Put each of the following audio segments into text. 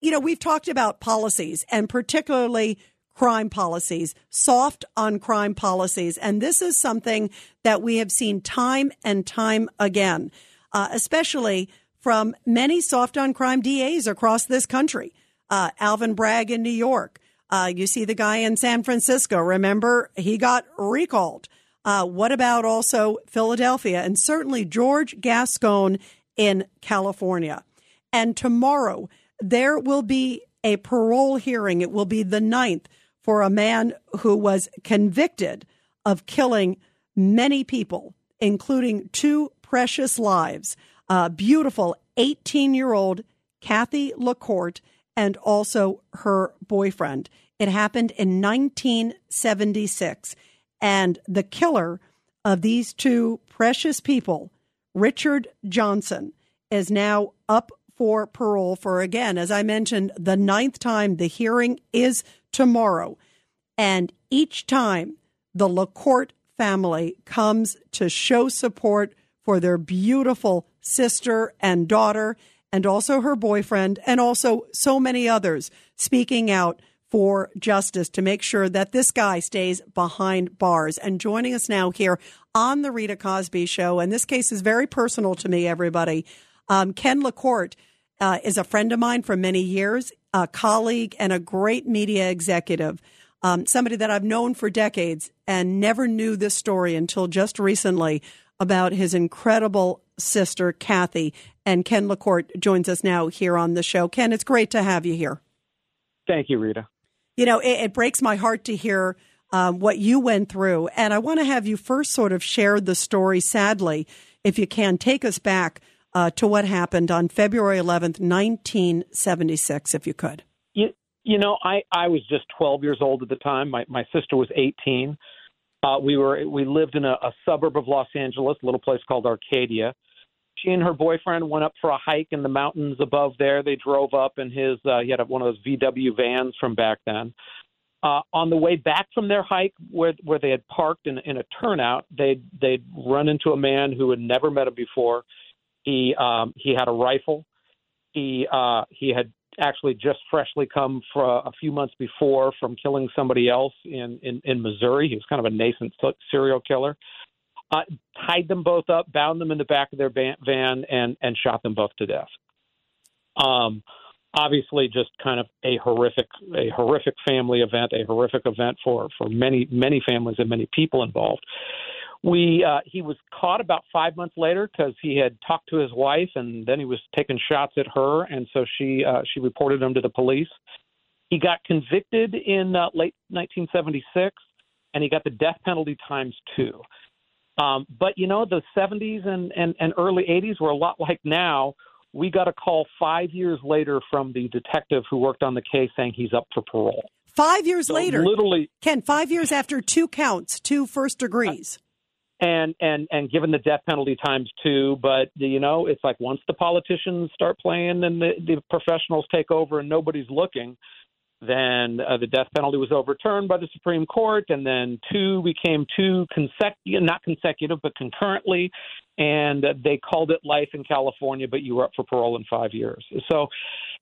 you know, we've talked about policies and particularly crime policies, soft on crime policies. And this is something that we have seen time and time again, uh, especially from many soft on crime DAs across this country. Uh, Alvin Bragg in New York. Uh, you see the guy in San Francisco. Remember, he got recalled. Uh, what about also Philadelphia and certainly George Gascon in California? And tomorrow, there will be a parole hearing. It will be the ninth for a man who was convicted of killing many people, including two precious lives. A beautiful 18 year old Kathy LaCorte and also her boyfriend. It happened in 1976. And the killer of these two precious people, Richard Johnson, is now up for parole for, again, as I mentioned, the ninth time. The hearing is tomorrow. And each time the LaCorte family comes to show support for their beautiful sister and daughter, and also her boyfriend, and also so many others speaking out for justice to make sure that this guy stays behind bars. And joining us now here on the Rita Cosby Show, and this case is very personal to me, everybody. Um, Ken LaCorte uh, is a friend of mine for many years, a colleague, and a great media executive. Um, somebody that I've known for decades and never knew this story until just recently about his incredible sister, Kathy. And Ken LaCorte joins us now here on the show. Ken, it's great to have you here. Thank you, Rita. You know, it, it breaks my heart to hear um, what you went through. And I want to have you first sort of share the story, sadly, if you can. Take us back uh, to what happened on February 11th, 1976, if you could. You, you know, I, I was just 12 years old at the time. My, my sister was 18. Uh, we were we lived in a, a suburb of Los Angeles, a little place called Arcadia. She and her boyfriend went up for a hike in the mountains above there. They drove up in his uh, he had one of those VW vans from back then. Uh, on the way back from their hike, where where they had parked in, in a turnout, they they'd run into a man who had never met him before. He um, he had a rifle. He uh, he had actually just freshly come for a few months before from killing somebody else in in, in Missouri. He was kind of a nascent serial killer. Uh, tied them both up, bound them in the back of their van, and and shot them both to death. Um, obviously, just kind of a horrific a horrific family event, a horrific event for for many many families and many people involved. We uh, he was caught about five months later because he had talked to his wife, and then he was taking shots at her, and so she uh, she reported him to the police. He got convicted in uh, late 1976, and he got the death penalty times two. Um, but you know, the 70s and, and, and early 80s were a lot like now. We got a call five years later from the detective who worked on the case saying he's up for parole. Five years so later, literally, Ken. Five years after two counts, two first degrees and and and given the death penalty times two. But you know, it's like once the politicians start playing and the, the professionals take over and nobody's looking, then uh, the death penalty was overturned by the Supreme Court, and then two became two consecutive, not consecutive, but concurrently, and they called it life in California. But you were up for parole in five years. So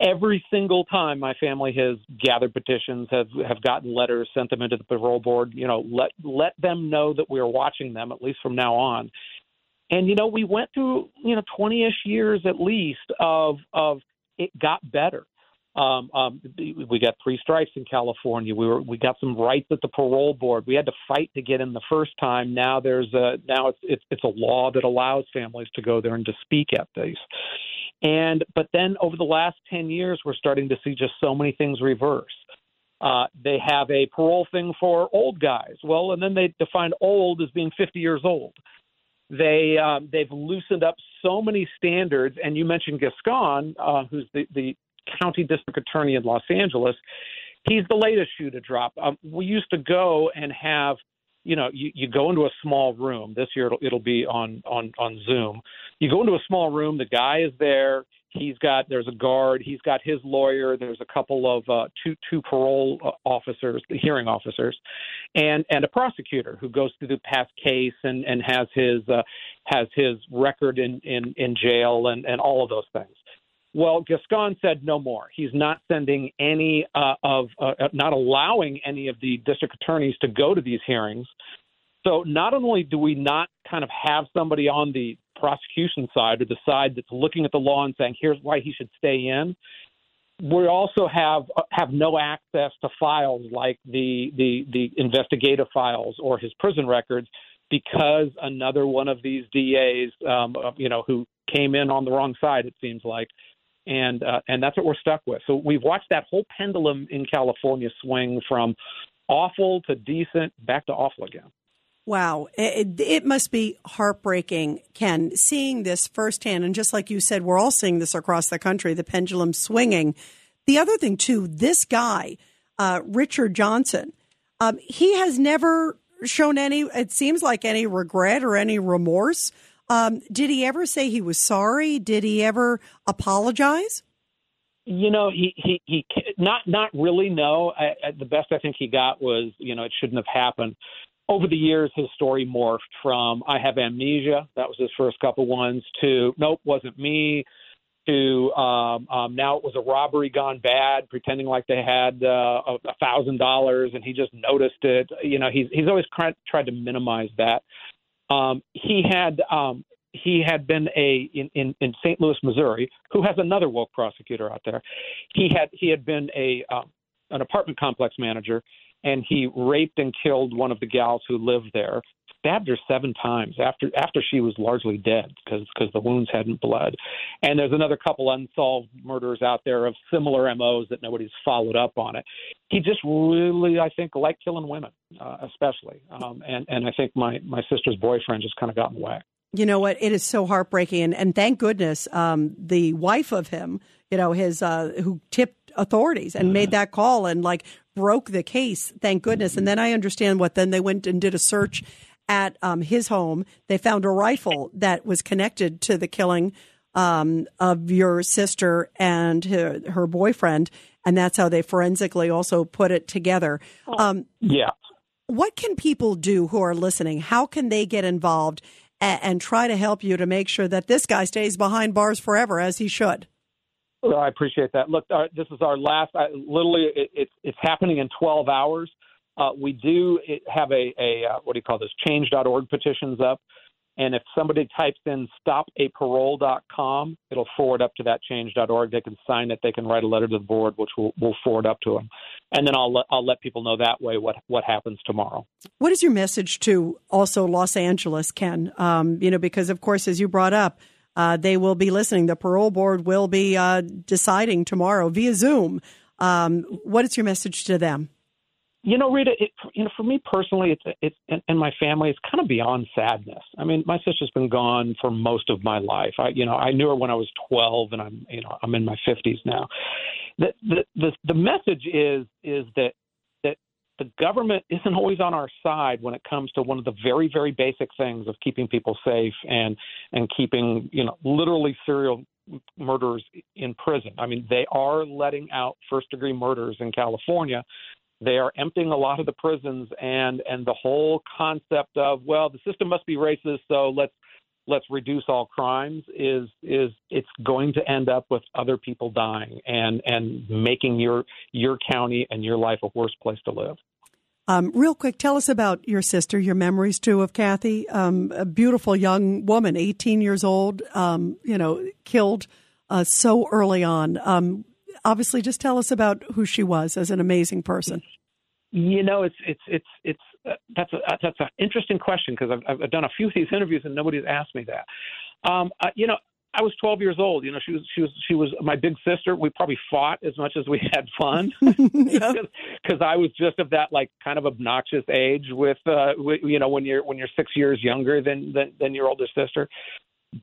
every single time my family has gathered petitions, have have gotten letters, sent them into the parole board. You know, let let them know that we are watching them at least from now on. And you know, we went through you know 20ish years at least of of it got better. Um, um, we got three strikes in California. We were we got some rights at the parole board. We had to fight to get in the first time. Now there's a now it's it's, it's a law that allows families to go there and to speak at these. And but then over the last 10 years, we're starting to see just so many things reverse. Uh, they have a parole thing for old guys. Well, and then they define old as being 50 years old. They um, they've loosened up so many standards. And you mentioned Gascon, uh, who's the, the county district attorney in Los Angeles. He's the latest shoe to drop. Um, we used to go and have you know, you, you go into a small room. This year it'll, it'll be on, on, on Zoom. You go into a small room. The guy is there. He's got there's a guard. He's got his lawyer. There's a couple of uh, two two parole uh, officers, hearing officers, and and a prosecutor who goes through the past case and and has his uh, has his record in in in jail and and all of those things. Well, Gascon said no more. He's not sending any uh, of, uh, not allowing any of the district attorneys to go to these hearings. So not only do we not kind of have somebody on the prosecution side or the side that's looking at the law and saying here's why he should stay in, we also have uh, have no access to files like the the the investigative files or his prison records because another one of these DAs, um, you know, who came in on the wrong side, it seems like, and uh, and that's what we're stuck with. So we've watched that whole pendulum in California swing from awful to decent back to awful again. Wow, it, it, must be heartbreaking, Ken, seeing this firsthand. And just like you said, we're all seeing this across the country, the pendulum swinging. The other thing, too, this guy, uh, Richard Johnson, um, he has never shown any, it seems like any regret or any remorse. Um, did he ever say he was sorry? Did he ever apologize? You know, he he, he not not really. No, I, I, the best I think he got was you know it shouldn't have happened. Over the years, his story morphed from "I have amnesia," that was his first couple ones, to "Nope, wasn't me," to um, um, now it was a robbery gone bad, pretending like they had uh, a thousand dollars and he just noticed it. You know, he's he's always tried tried to minimize that. Um, he had um, he had been a in, in, in St. Louis, Missouri, who has another woke prosecutor out there. He had he had been a um, an apartment complex manager, and he raped and killed one of the gals who lived there stabbed her seven times after after she was largely dead because because the wounds hadn't bled. And there's another couple unsolved murders out there of similar MOs that nobody's followed up on it. He just really, I think, liked killing women, uh, especially. Um, and and I think my my sister's boyfriend just kind of got in the way. You know what? It is so heartbreaking, and, and thank goodness um, the wife of him, you know, his uh, who tipped authorities and made that call and like broke the case. Thank goodness. And then I understand what. Then they went and did a search at um, his home. They found a rifle that was connected to the killing um, of your sister and her, her, boyfriend, and that's how they forensically also put it together. Um, yeah. What can people do who are listening? How can they get involved and, and try to help you to make sure that this guy stays behind bars forever, as he should? Well, I appreciate that. Look, uh, this is our last. Uh, literally, it, it, it's happening in 12 hours. Uh, we do have a, a uh, what do you call this change.org petitions up. And if somebody types in stopaparole.com, it'll forward up to that change.org. They can sign it. They can write a letter to the board, which we'll, we'll forward up to them. And then I'll let, I'll let people know that way what, what happens tomorrow. What is your message to also Los Angeles, Ken? Um, you know, because of course, as you brought up, uh, they will be listening. The parole board will be uh, deciding tomorrow via Zoom. Um, what is your message to them? You know, Rita, it, you know, for me personally, it's it's and, and my family, it's kind of beyond sadness. I mean, my sister's been gone for most of my life. I, you know, I knew her when I was 12, and I'm, you know, I'm in my 50s now. The the the, the message is is that that the government isn't always on our side when it comes to one of the very very basic things of keeping people safe and and keeping you know literally serial murderers in prison. I mean, they are letting out first degree murders in California they are emptying a lot of the prisons, and and the whole concept of well, the system must be racist, so let's let's reduce all crimes is is it's going to end up with other people dying and and making your your county and your life a worse place to live. Um, real quick, tell us about your sister, your memories too of Kathy, um, a beautiful young woman, 18 years old, um, you know, killed uh, so early on. Obviously just tell us about who she was as an amazing person. You know, it's it's it's it's uh, that's a that's an interesting question because I've I've done a few of these interviews and nobody's asked me that. Um, uh, you know, I was 12 years old. You know, she was she was she was my big sister. We probably fought as much as we had fun because I was just of that like kind of obnoxious age with uh with, you know when you're when you're six years younger than than, than your older sister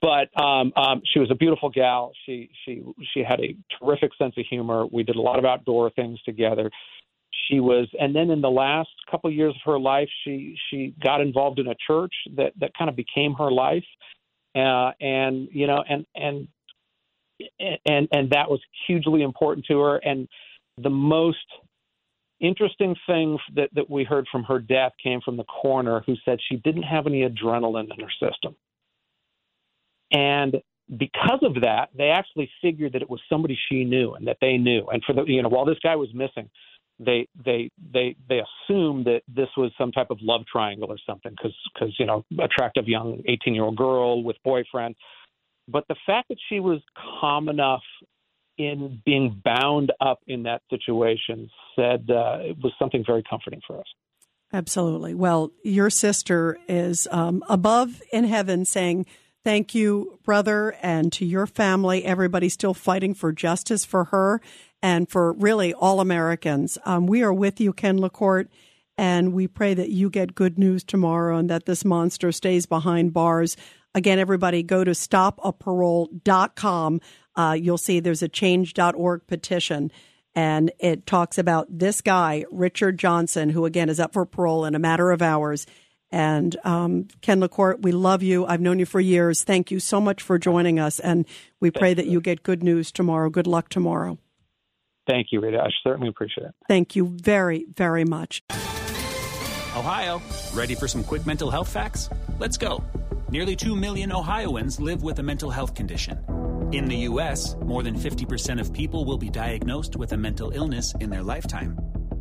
but um, um, she was a beautiful gal. She she she had a terrific sense of humor. We did a lot of outdoor things together. She was, and then in the last couple of years of her life, she she got involved in a church that that kind of became her life, uh, and you know, and and and and that was hugely important to her. And the most interesting thing that that we heard from her death came from the coroner, who said she didn't have any adrenaline in her system and because of that, they actually figured that it was somebody she knew and that they knew. And for the you know, while this guy was missing, they they they they assumed that this was some type of love triangle or something because because you know attractive young 18 year old girl with boyfriend. But the fact that she was calm enough in being bound up in that situation said uh, it was something very comforting for us. Absolutely. Well, your sister is um, above in heaven saying, Thank you, brother, and to your family. Everybody still fighting for justice for her and for really all Americans. Um, we are with you, Ken LaCorte, and we pray that you get good news tomorrow and that this monster stays behind bars. Again, everybody go to stopaparole.com. Uh, you'll see there's a change.org petition and it talks about this guy, Richard Johnson, who again is up for parole in a matter of hours. And um, Ken LaCorte, we love you. I've known you for years. Thank you so much for joining us. And we pray that you get good news tomorrow. Good luck tomorrow. Thank you, Rita. I certainly appreciate it. Thank you very, very much. Ohio, ready for some quick mental health facts? Let's go. Nearly 2 million Ohioans live with a mental health condition. In the U.S., more than 50% of people will be diagnosed with a mental illness in their lifetime.